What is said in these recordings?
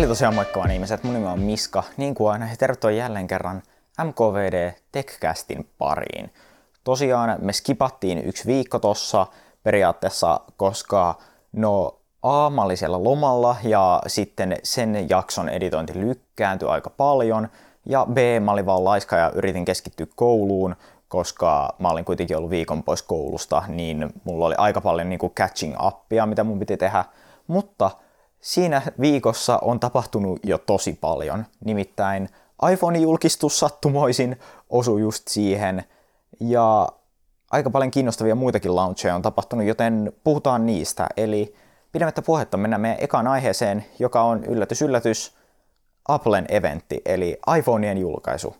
Eli tosiaan moikka vaan ihmiset, mun nimi on Miska, niin kuin aina, ja tervetuloa jälleen kerran MKVD TechCastin pariin. Tosiaan me skipattiin yksi viikko tossa periaatteessa, koska no A, mä olin siellä lomalla ja sitten sen jakson editointi lykkääntyi aika paljon, ja B, mä olin vaan laiska ja yritin keskittyä kouluun, koska mä olin kuitenkin ollut viikon pois koulusta, niin mulla oli aika paljon niin kuin catching upia, mitä mun piti tehdä. Mutta siinä viikossa on tapahtunut jo tosi paljon. Nimittäin iPhone-julkistus sattumoisin osui just siihen, ja aika paljon kiinnostavia muitakin launcheja on tapahtunut, joten puhutaan niistä. Eli pidemmittä puhetta mennään meidän ekaan aiheeseen, joka on yllätys yllätys Applen eventti, eli iPhoneien julkaisu.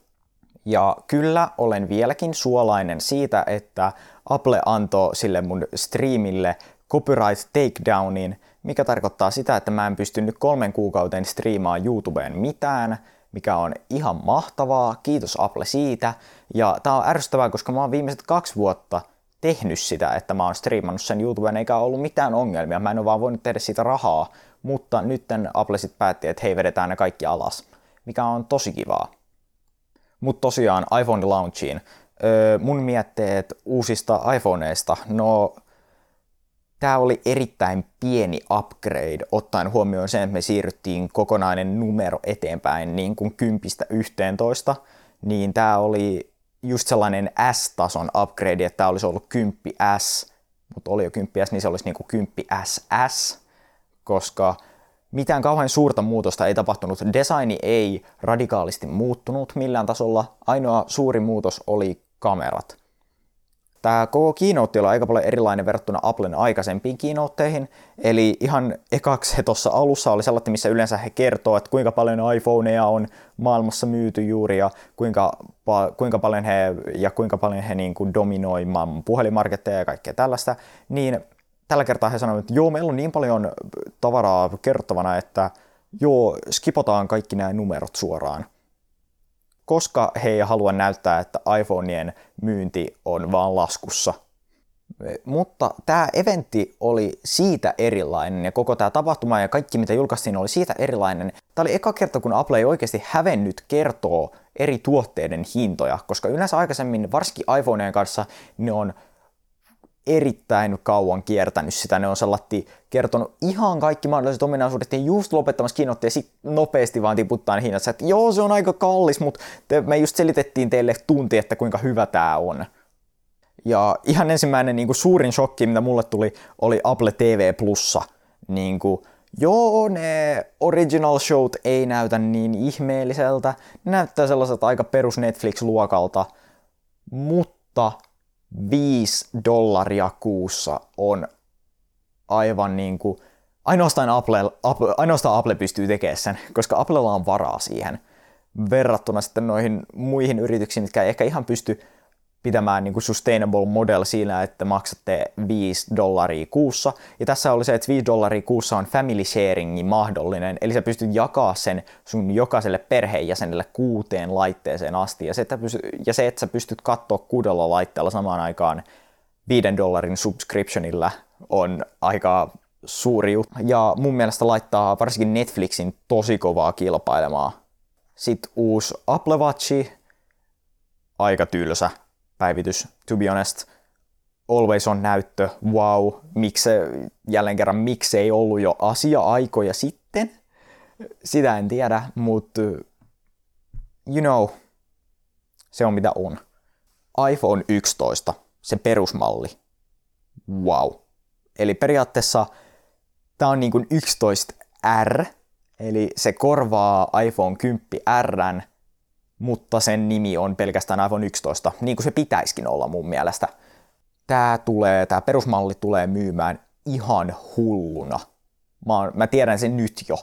Ja kyllä olen vieläkin suolainen siitä, että Apple antoi sille mun streamille copyright takedownin, mikä tarkoittaa sitä, että mä en pysty nyt kolmen kuukauden striimaan YouTubeen mitään, mikä on ihan mahtavaa, kiitos Apple siitä. Ja tää on ärsyttävää, koska mä oon viimeiset kaksi vuotta tehnyt sitä, että mä oon striimannut sen YouTubeen, eikä ollut mitään ongelmia, mä en ole vaan voinut tehdä siitä rahaa, mutta nyt Apple sitten päätti, että hei vedetään ne kaikki alas, mikä on tosi kivaa. Mutta tosiaan iPhone launchiin. Öö, mun mietteet uusista iPhoneista, no tämä oli erittäin pieni upgrade, ottaen huomioon sen, että me siirryttiin kokonainen numero eteenpäin niin kuin 10 11, niin tämä oli just sellainen S-tason upgrade, että tämä olisi ollut 10 S, mutta oli jo 10 S, niin se olisi niin kuin 10 SS, koska mitään kauhean suurta muutosta ei tapahtunut. Designi ei radikaalisti muuttunut millään tasolla. Ainoa suuri muutos oli kamerat. Tämä koko keynote oli aika paljon erilainen verrattuna Applen aikaisempiin keynoteihin, eli ihan ekaksi he tuossa alussa oli sellainen, missä yleensä he kertoo, että kuinka paljon iPhoneja on maailmassa myyty juuri ja kuinka, kuinka paljon he ja kuinka paljon he niin kuin dominoi maailman puhelimarketteja ja kaikkea tällaista, niin tällä kertaa he sanoivat, että joo, meillä on niin paljon tavaraa kerrottavana, että joo, skipotaan kaikki nämä numerot suoraan. Koska he ei halua näyttää, että iPhoneien myynti on vaan laskussa. Mutta tämä eventti oli siitä erilainen ja koko tämä tapahtuma ja kaikki mitä julkaistiin oli siitä erilainen. Tämä oli eka kerta, kun Apple ei oikeasti hävennyt kertoo eri tuotteiden hintoja, koska yleensä aikaisemmin, varsinkin iPhoneen kanssa, ne on erittäin kauan kiertänyt sitä. Ne on sellatti kertonut ihan kaikki mahdolliset ominaisuudet ja just lopettamassa kiinnotti ja sitten nopeasti vaan tiputtaa ne hinnat. Että joo, se on aika kallis, mutta me just selitettiin teille tunti, että kuinka hyvä tämä on. Ja ihan ensimmäinen niin kuin suurin shokki, mitä mulle tuli, oli Apple TV Plussa. Niin kuin, joo, ne original showt ei näytä niin ihmeelliseltä. Ne näyttää sellaiselta aika perus Netflix-luokalta. Mutta 5 dollaria kuussa on aivan niin kuin, ainoastaan Apple, Apple, ainoastaan Apple pystyy tekemään sen, koska Applella on varaa siihen verrattuna sitten noihin muihin yrityksiin, mitkä ei ehkä ihan pysty pitämään niin kuin sustainable model siinä, että maksatte 5 dollaria kuussa. Ja tässä oli se, että 5 dollaria kuussa on family sharingi mahdollinen, eli sä pystyt jakaa sen sun jokaiselle perheenjäsenelle kuuteen laitteeseen asti. Ja se, että, pystyt, ja se, että sä pystyt katsoa kuudella laitteella samaan aikaan 5 dollarin subscriptionilla on aika suuri juttu. Ja mun mielestä laittaa varsinkin Netflixin tosi kovaa kilpailemaa. Sitten uusi Apple Watch, aika tylsä päivitys, to be honest. Always on näyttö, wow, miksi jälleen kerran miksi ei ollut jo asia-aikoja sitten? Sitä en tiedä, mutta you know, se on mitä on. iPhone 11, se perusmalli. Wow. Eli periaatteessa tämä on niin kuin 11R, eli se korvaa iPhone 10 R, mutta sen nimi on pelkästään iPhone 11, niin kuin se pitäisikin olla mun mielestä. Tämä, tulee, tämä perusmalli tulee myymään ihan hulluna. Mä, oon, mä tiedän sen nyt jo.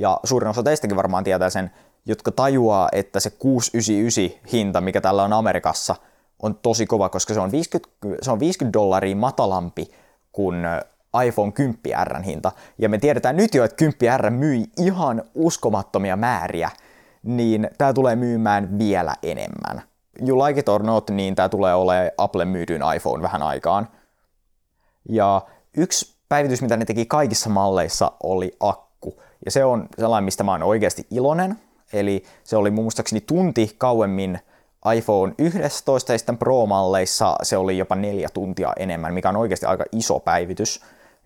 Ja suurin osa teistäkin varmaan tietää sen, jotka tajuaa, että se 699 hinta, mikä tällä on Amerikassa, on tosi kova, koska se on 50, se on 50 dollaria matalampi kuin iPhone 10 R hinta. Ja me tiedetään nyt jo, että 10 R myi ihan uskomattomia määriä niin tämä tulee myymään vielä enemmän. You like it or not, niin tämä tulee olemaan Apple myydyin iPhone vähän aikaan. Ja yksi päivitys, mitä ne teki kaikissa malleissa, oli akku. ja se on sellainen, mistä mä oon oikeasti iloinen. Eli se oli muistaakseni tunti kauemmin iPhone 11 ja sitten Pro-malleissa se oli jopa neljä tuntia enemmän, mikä on oikeasti aika iso päivitys.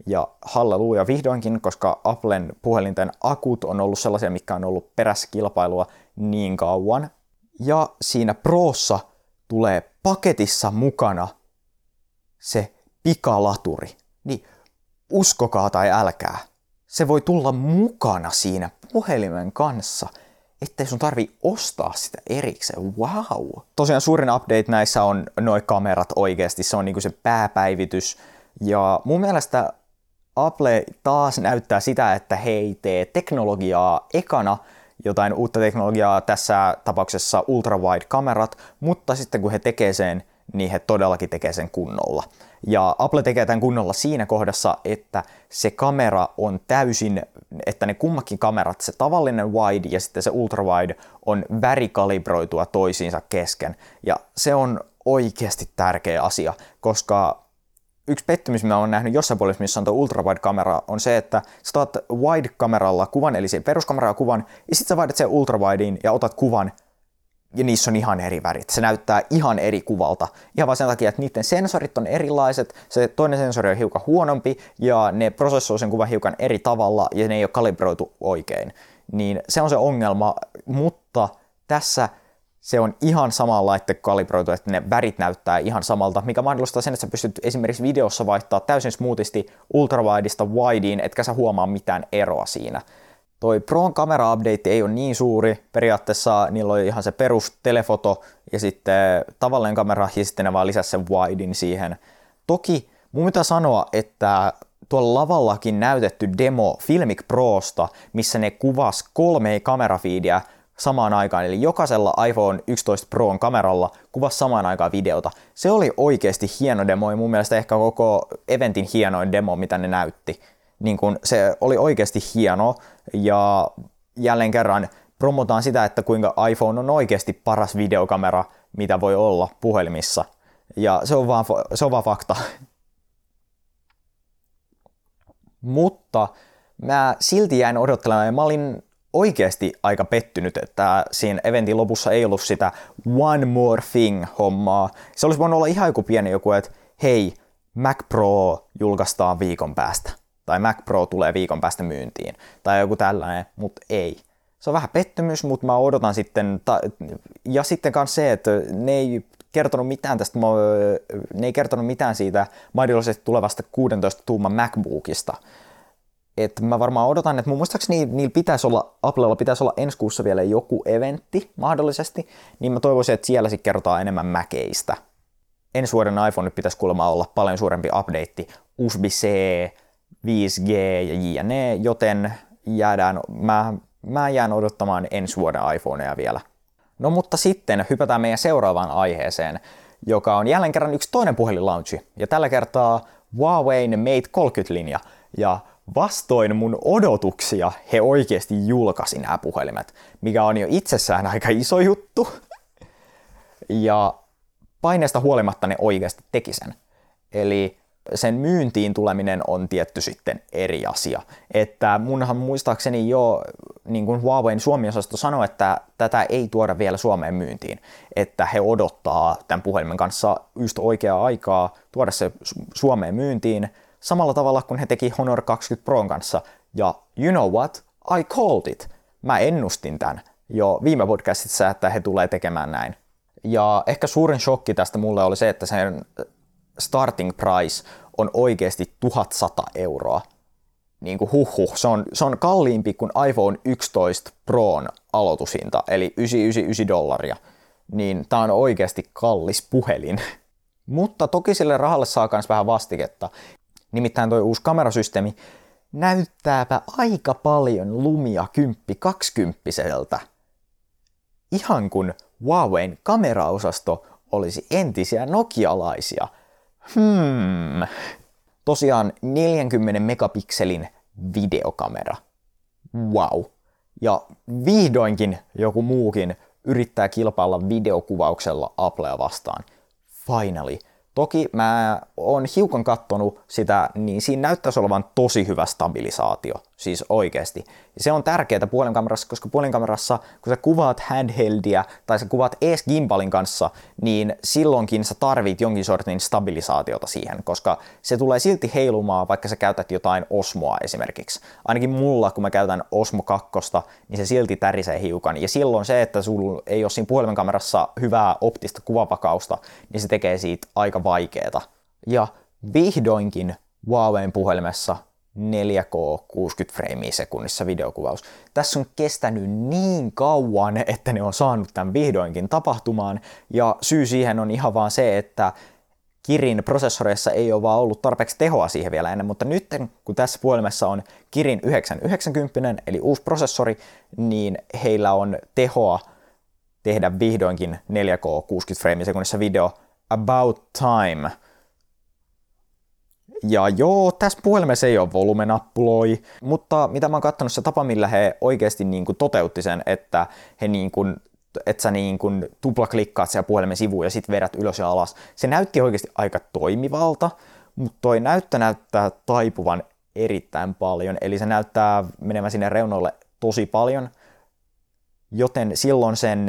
Ja halleluja vihdoinkin, koska Applen puhelinten akut on ollut sellaisia, mikä on ollut perässä kilpailua niin kauan. Ja siinä Prossa tulee paketissa mukana se pikalaturi. Niin uskokaa tai älkää, se voi tulla mukana siinä puhelimen kanssa, ettei sun tarvi ostaa sitä erikseen. Wow! Tosiaan suurin update näissä on noin kamerat oikeasti, se on niinku se pääpäivitys. Ja mun mielestä Apple taas näyttää sitä, että he ei tee teknologiaa ekana, jotain uutta teknologiaa tässä tapauksessa ultrawide-kamerat, mutta sitten kun he tekee sen, niin he todellakin tekee sen kunnolla. Ja Apple tekee tämän kunnolla siinä kohdassa, että se kamera on täysin, että ne kummakin kamerat, se tavallinen wide ja sitten se ultrawide, on värikalibroitua toisiinsa kesken. Ja se on oikeasti tärkeä asia, koska yksi pettymys, mitä olen nähnyt jossain puolessa, missä on tuo ultrawide-kamera, on se, että sä otat wide-kameralla kuvan, eli sen peruskameralla kuvan, ja sitten sä vaihdat sen ultrawideen ja otat kuvan, ja niissä on ihan eri värit. Se näyttää ihan eri kuvalta. Ihan vain sen takia, että niiden sensorit on erilaiset, se toinen sensori on hiukan huonompi, ja ne prosessoi sen kuvan hiukan eri tavalla, ja ne ei ole kalibroitu oikein. Niin se on se ongelma, mutta tässä se on ihan sama laite kalibroitu, että ne värit näyttää ihan samalta, mikä mahdollistaa sen, että sä pystyt esimerkiksi videossa vaihtaa täysin smoothisti ultrawideista wideen, etkä sä huomaa mitään eroa siinä. Toi Proon kamera-update ei ole niin suuri, periaatteessa niillä oli ihan se perus telefoto ja sitten tavallinen kamera ja sitten ne vaan lisäsi sen widein siihen. Toki mun pitää sanoa, että tuolla lavallakin näytetty demo Filmic Prosta, missä ne kuvas kolme kamerafiidiä samaan aikaan, eli jokaisella iPhone 11 Proon kameralla kuvasi samaan aikaan videota. Se oli oikeasti hieno demo ja mun mielestä ehkä koko eventin hienoin demo, mitä ne näytti. Niin kun se oli oikeasti hieno ja jälleen kerran promotaan sitä, että kuinka iPhone on oikeasti paras videokamera, mitä voi olla puhelimissa. Ja se on vaan, se on vaan fakta. Mutta mä silti jäin odottelemaan, mä olin oikeasti aika pettynyt, että siinä eventin lopussa ei ollut sitä one more thing hommaa. Se olisi voinut olla ihan joku pieni joku, että hei, Mac Pro julkaistaan viikon päästä. Tai Mac Pro tulee viikon päästä myyntiin. Tai joku tällainen, mutta ei. Se on vähän pettymys, mutta mä odotan sitten, ta- ja sitten myös se, että ne ei kertonut mitään tästä, ne ei kertonut mitään siitä mahdollisesti tulevasta 16 tuuman MacBookista että mä varmaan odotan, että mun muistaakseni niillä pitäisi olla, Applella pitäisi olla ensi kuussa vielä joku eventti mahdollisesti, niin mä toivoisin, että siellä sitten kerrotaan enemmän mäkeistä. Ensi vuoden iPhone pitäisi kuulemma olla paljon suurempi update, USB-C, 5G ja JNE, joten jäädään, mä, mä jään odottamaan ensi vuoden iPhoneja vielä. No mutta sitten hypätään meidän seuraavaan aiheeseen, joka on jälleen kerran yksi toinen puhelinlaunchi, ja tällä kertaa Huawei Mate 30-linja, ja vastoin mun odotuksia he oikeasti julkaisi nämä puhelimet, mikä on jo itsessään aika iso juttu. Ja paineesta huolimatta ne oikeasti teki sen. Eli sen myyntiin tuleminen on tietty sitten eri asia. Että munhan muistaakseni jo niin kuin Huaweiin Suomi-osasto sanoi, että tätä ei tuoda vielä Suomeen myyntiin. Että he odottaa tämän puhelimen kanssa just oikeaa aikaa tuoda se Suomeen myyntiin, samalla tavalla kuin he teki Honor 20 Proon kanssa. Ja you know what? I called it. Mä ennustin tämän jo viime podcastissa, että he tulee tekemään näin. Ja ehkä suurin shokki tästä mulle oli se, että sen starting price on oikeasti 1100 euroa. Niin kuin huhhuh, se on, se on kalliimpi kuin iPhone 11 Proon aloitushinta, eli 999 dollaria. Niin tää on oikeasti kallis puhelin. Mutta toki sille rahalle saa myös vähän vastiketta. Nimittäin tuo uusi kamerasysteemi näyttääpä aika paljon lumia 10-20 Ihan kun Huawein kameraosasto olisi entisiä nokialaisia. Hmm. Tosiaan 40 megapikselin videokamera. Wow. Ja vihdoinkin joku muukin yrittää kilpailla videokuvauksella Applea vastaan. Finally. Toki mä oon hiukan kattonut sitä, niin siinä näyttäisi olevan tosi hyvä stabilisaatio. Siis oikeasti. Ja se on tärkeää puhelinkamerassa, koska puhelinkamerassa, kun sä kuvaat handheldia tai sä kuvaat ees gimbalin kanssa, niin silloinkin sä tarvit jonkin sortin stabilisaatiota siihen, koska se tulee silti heilumaan, vaikka sä käytät jotain Osmoa esimerkiksi. Ainakin mulla, kun mä käytän Osmo 2, niin se silti tärisee hiukan. Ja silloin se, että sulla ei ole siinä puhelinkamerassa hyvää optista kuvapakausta, niin se tekee siitä aika vaikeeta. Ja vihdoinkin Huaweiin puhelimessa 4K 60 freimiä sekunnissa videokuvaus. Tässä on kestänyt niin kauan, että ne on saanut tämän vihdoinkin tapahtumaan, ja syy siihen on ihan vaan se, että Kirin prosessoreissa ei ole vaan ollut tarpeeksi tehoa siihen vielä ennen, mutta nyt kun tässä puhelimessa on Kirin 990, eli uusi prosessori, niin heillä on tehoa tehdä vihdoinkin 4K 60 freimiä sekunnissa video about time – ja joo, tässä puhelimessa ei ole volumenappuloi, mutta mitä mä oon katsonut, se tapa, millä he oikeasti niin kuin toteutti sen, että he niin kuin että sä niin kuin tuplaklikkaat siellä puhelimen sivuun ja sitten vedät ylös ja alas. Se näytti oikeasti aika toimivalta, mutta toi näyttö näyttää taipuvan erittäin paljon, eli se näyttää menevän sinne reunoille tosi paljon, joten silloin sen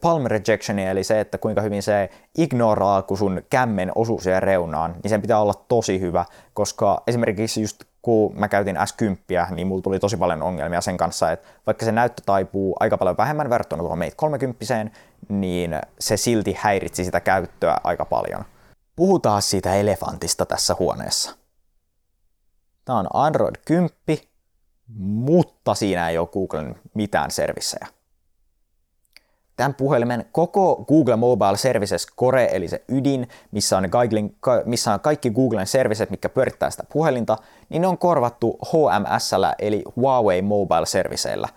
palm rejection, eli se, että kuinka hyvin se ignoraa, kun sun kämmen osuu siihen reunaan, niin sen pitää olla tosi hyvä, koska esimerkiksi just kun mä käytin S10, niin mulla tuli tosi paljon ongelmia sen kanssa, että vaikka se näyttö taipuu aika paljon vähemmän verrattuna tuohon Mate 30, niin se silti häiritsi sitä käyttöä aika paljon. Puhutaan siitä elefantista tässä huoneessa. Tämä on Android 10, mutta siinä ei ole Googlen mitään servissejä tämän puhelimen koko Google Mobile Services Core, eli se ydin, missä on, Googlen, missä on kaikki Googlen serviset, mikä pyörittää sitä puhelinta, niin ne on korvattu HMSllä, eli Huawei Mobile Serviceillä.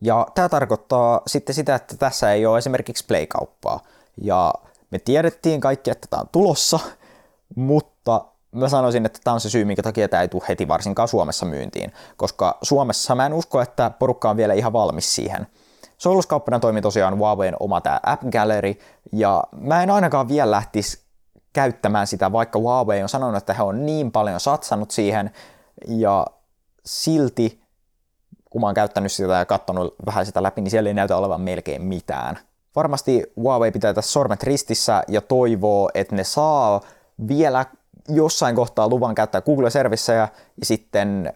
Ja tämä tarkoittaa sitten sitä, että tässä ei ole esimerkiksi Play-kauppaa. Ja me tiedettiin kaikki, että tämä on tulossa, mutta mä sanoisin, että tämä on se syy, minkä takia tämä ei tule heti varsinkaan Suomessa myyntiin, koska Suomessa mä en usko, että porukka on vielä ihan valmis siihen – Sovelluskauppana toimii tosiaan Huaweiin oma tämä App Gallery, ja mä en ainakaan vielä lähtisi käyttämään sitä, vaikka Huawei on sanonut, että he on niin paljon satsannut siihen, ja silti, kun mä oon käyttänyt sitä ja katsonut vähän sitä läpi, niin siellä ei näytä olevan melkein mitään. Varmasti Huawei pitää tässä sormet ristissä ja toivoo, että ne saa vielä jossain kohtaa luvan käyttää Google-servissejä ja sitten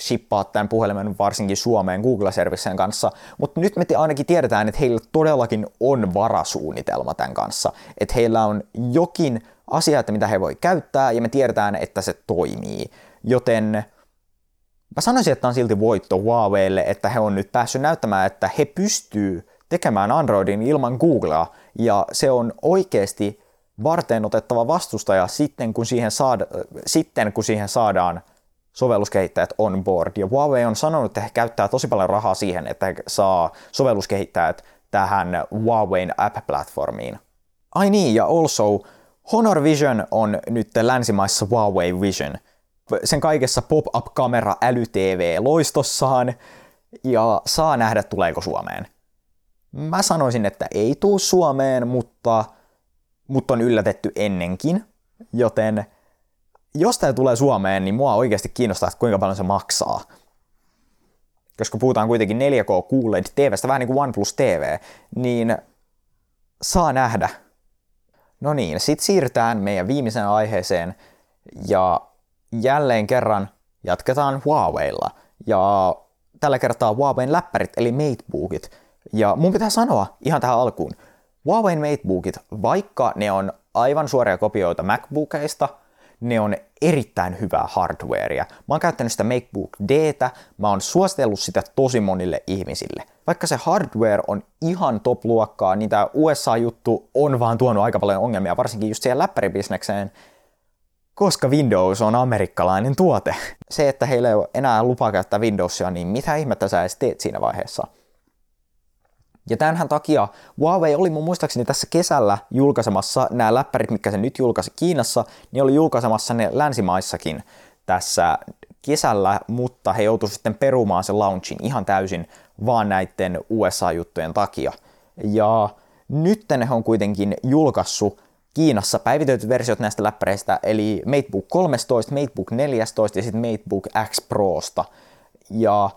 shippaa tämän puhelimen varsinkin Suomeen Google-servissien kanssa, mutta nyt me ainakin tiedetään, että heillä todellakin on varasuunnitelma tämän kanssa, että heillä on jokin asia, että mitä he voi käyttää, ja me tiedetään, että se toimii. Joten mä sanoisin, että on silti voitto Huaweille, että he on nyt päässyt näyttämään, että he pystyy tekemään Androidin ilman Googlea, ja se on oikeasti varten otettava vastustaja sitten, kun siihen, saada, sitten, kun siihen saadaan sovelluskehittäjät on board. Ja Huawei on sanonut, että he käyttää tosi paljon rahaa siihen, että he saa sovelluskehittäjät tähän Huawein app-platformiin. Ai niin, ja also Honor Vision on nyt länsimaissa Huawei Vision. Sen kaikessa pop-up-kamera äly-TV-loistossaan, ja saa nähdä tuleeko Suomeen. Mä sanoisin, että ei tuu Suomeen, mutta, mutta on yllätetty ennenkin, joten jos tämä tulee Suomeen, niin mua oikeasti kiinnostaa, että kuinka paljon se maksaa. Koska puhutaan kuitenkin 4K QLED TVstä, vähän niin kuin OnePlus TV, niin saa nähdä. No niin, sitten siirrytään meidän viimeiseen aiheeseen ja jälleen kerran jatketaan Huaweilla. Ja tällä kertaa Huawein läppärit eli Matebookit. Ja mun pitää sanoa ihan tähän alkuun, Huawein Matebookit, vaikka ne on aivan suoria kopioita MacBookista – ne on erittäin hyvää hardwarea. Mä oon käyttänyt sitä MacBook Dtä, mä oon suositellut sitä tosi monille ihmisille. Vaikka se hardware on ihan top-luokkaa, niin tämä USA-juttu on vaan tuonut aika paljon ongelmia, varsinkin just siihen läppäribisnekseen, koska Windows on amerikkalainen tuote. Se, että heillä ei ole enää lupaa käyttää Windowsia, niin mitä ihmettä sä edes teet siinä vaiheessa? Ja tämänhän takia Huawei oli mun muistaakseni tässä kesällä julkaisemassa nämä läppärit, mitkä se nyt julkaisi Kiinassa, niin oli julkaisemassa ne länsimaissakin tässä kesällä, mutta he joutuivat sitten perumaan sen launchin ihan täysin vaan näiden USA-juttujen takia. Ja nyt he on kuitenkin julkaissut Kiinassa päivitetyt versiot näistä läppäreistä, eli MateBook 13, MateBook 14 ja sitten MateBook X Prosta. Ja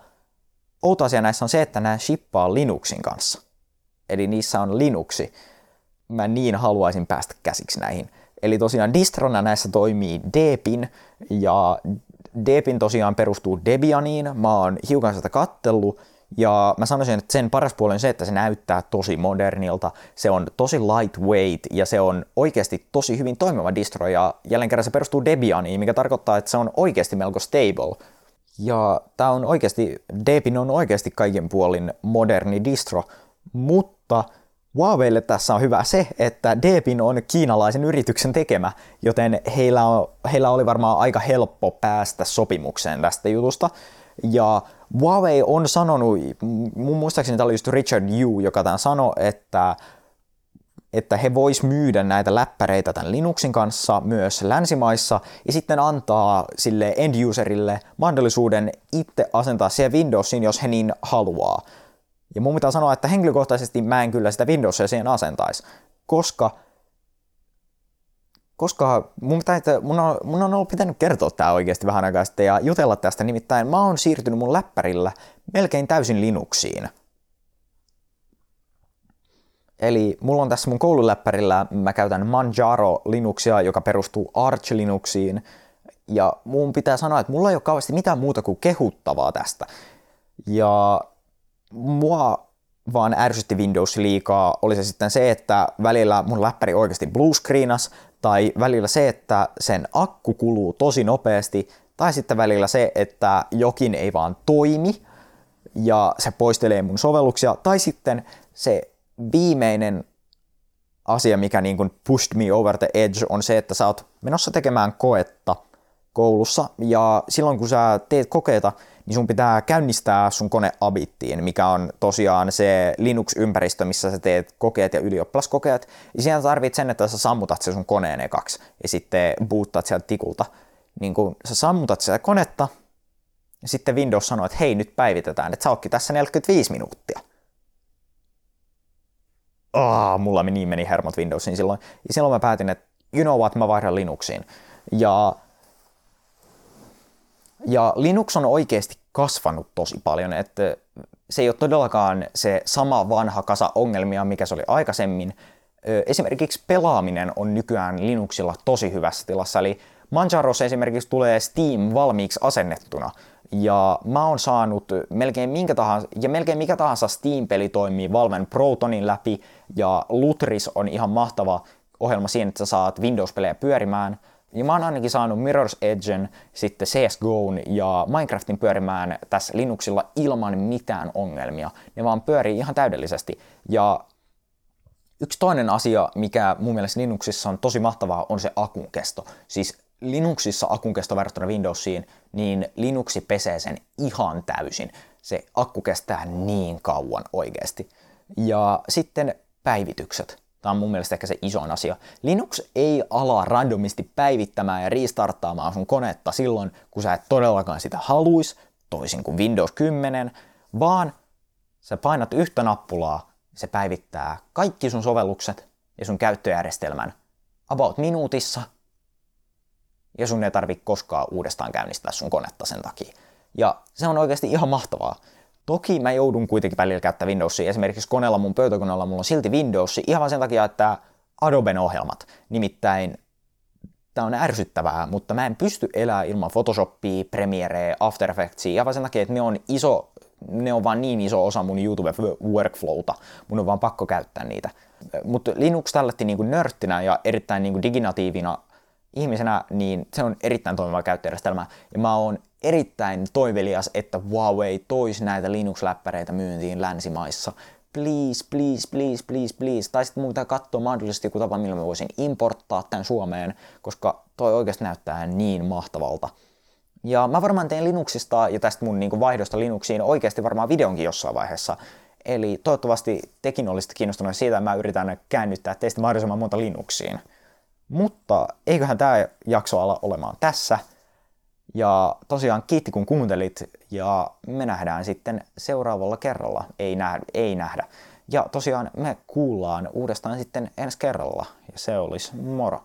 outo asia näissä on se, että nämä shippaa Linuxin kanssa. Eli niissä on Linuxi. Mä niin haluaisin päästä käsiksi näihin. Eli tosiaan distrona näissä toimii Deepin, ja Deepin tosiaan perustuu Debianiin. Mä oon hiukan sitä kattellut, ja mä sanoisin, että sen paras puoli on se, että se näyttää tosi modernilta, se on tosi lightweight ja se on oikeasti tosi hyvin toimiva distro ja jälleen kerran se perustuu Debianiin, mikä tarkoittaa, että se on oikeasti melko stable. Ja tää on oikeasti, Debian on oikeasti kaiken puolin moderni distro, mutta Huaweille tässä on hyvä se, että Deepin on kiinalaisen yrityksen tekemä, joten heillä, on, heillä oli varmaan aika helppo päästä sopimukseen tästä jutusta. Ja Huawei on sanonut, mun muistaakseni tämä oli just Richard Yu, joka tämän sanoi, että että he vois myydä näitä läppäreitä tämän Linuxin kanssa myös länsimaissa ja sitten antaa sille end-userille mahdollisuuden itse asentaa siihen Windowsiin, jos he niin haluaa. Ja mun pitää sanoa, että henkilökohtaisesti mä en kyllä sitä Windowsia siihen asentaisi, koska koska mun, pitää, mun, on, mun on ollut pitänyt kertoa tämä oikeasti vähän aikaa sitten ja jutella tästä, nimittäin mä oon siirtynyt mun läppärillä melkein täysin Linuxiin. Eli mulla on tässä mun koululäppärillä, mä käytän Manjaro Linuxia, joka perustuu Arch Linuxiin, ja mun pitää sanoa, että mulla ei ole kauheasti mitään muuta kuin kehuttavaa tästä. Ja mua vaan ärsytti Windows liikaa, oli se sitten se, että välillä mun läppäri oikeasti bluescreenas, tai välillä se, että sen akku kuluu tosi nopeasti, tai sitten välillä se, että jokin ei vaan toimi, ja se poistelee mun sovelluksia, tai sitten se viimeinen asia, mikä niin kuin pushed me over the edge, on se, että sä oot menossa tekemään koetta koulussa, ja silloin kun sä teet kokeita, niin sun pitää käynnistää sun kone Abittiin, mikä on tosiaan se Linux-ympäristö, missä sä teet kokeet ja ylioppilaskokeet. Ja siinä tarvit sen, että sä sammutat se sun koneen ekaksi ja sitten boottaat sieltä tikulta. Niin kun sä sammutat sitä konetta, ja sitten Windows sanoo, että hei, nyt päivitetään, että sä ootkin tässä 45 minuuttia. Ah, mulla niin meni hermot Windowsiin silloin. Ja silloin mä päätin, että you know what, mä vaihdan Linuxiin. Ja ja Linux on oikeasti kasvanut tosi paljon, että se ei ole todellakaan se sama vanha kasa ongelmia, mikä se oli aikaisemmin. Esimerkiksi pelaaminen on nykyään Linuxilla tosi hyvässä tilassa, eli Manjarossa esimerkiksi tulee Steam valmiiksi asennettuna, ja mä oon saanut melkein minkä tahansa, ja melkein mikä tahansa Steam-peli toimii Valven Protonin läpi, ja Lutris on ihan mahtava ohjelma siihen, että sä saat Windows-pelejä pyörimään – ja mä oon ainakin saanut Mirror's Edgen, sitten CSGOn ja Minecraftin pyörimään tässä Linuxilla ilman mitään ongelmia. Ne vaan pyörii ihan täydellisesti. Ja yksi toinen asia, mikä mun mielestä Linuxissa on tosi mahtavaa, on se akun kesto. Siis Linuxissa akun kesto verrattuna Windowsiin, niin Linuxi pesee sen ihan täysin. Se akku kestää niin kauan oikeasti. Ja sitten päivitykset. Tämä on mun mielestä ehkä se isoin asia. Linux ei ala randomisti päivittämään ja restarttaamaan sun konetta silloin, kun sä et todellakaan sitä haluis, toisin kuin Windows 10, vaan sä painat yhtä nappulaa, se päivittää kaikki sun sovellukset ja sun käyttöjärjestelmän about minuutissa, ja sun ei tarvi koskaan uudestaan käynnistää sun konetta sen takia. Ja se on oikeasti ihan mahtavaa. Toki mä joudun kuitenkin välillä käyttämään Windowsia. Esimerkiksi koneella mun pöytäkoneella mulla on silti Windows ihan vaan sen takia, että Adoben ohjelmat. Nimittäin tämä on ärsyttävää, mutta mä en pysty elämään ilman Photoshopia, Premierea, After Effectsia, ihan vaan sen takia, että ne on iso, ne on vaan niin iso osa mun YouTube workflowta. Mun on vaan pakko käyttää niitä. Mutta Linux tällätti niin nörttinä ja erittäin niin diginatiivina ihmisenä, niin se on erittäin toimiva käyttöjärjestelmä. Ja mä oon erittäin toivelias, että Huawei toisi näitä Linux-läppäreitä myyntiin länsimaissa. Please, please, please, please, please. Tai sitten mun pitää katsoa mahdollisesti joku tapa, millä mä voisin importtaa tämän Suomeen, koska toi oikeasti näyttää niin mahtavalta. Ja mä varmaan teen Linuxista ja tästä mun niin vaihdosta Linuxiin oikeasti varmaan videonkin jossain vaiheessa. Eli toivottavasti tekin olisitte kiinnostuneet siitä, että mä yritän käännyttää teistä mahdollisimman monta Linuxiin. Mutta eiköhän tämä jakso ala olemaan tässä. Ja tosiaan kiitti kun kuuntelit ja me nähdään sitten seuraavalla kerralla. Ei nähdä. Ei nähdä. Ja tosiaan me kuullaan uudestaan sitten ensi kerralla ja se olisi moro.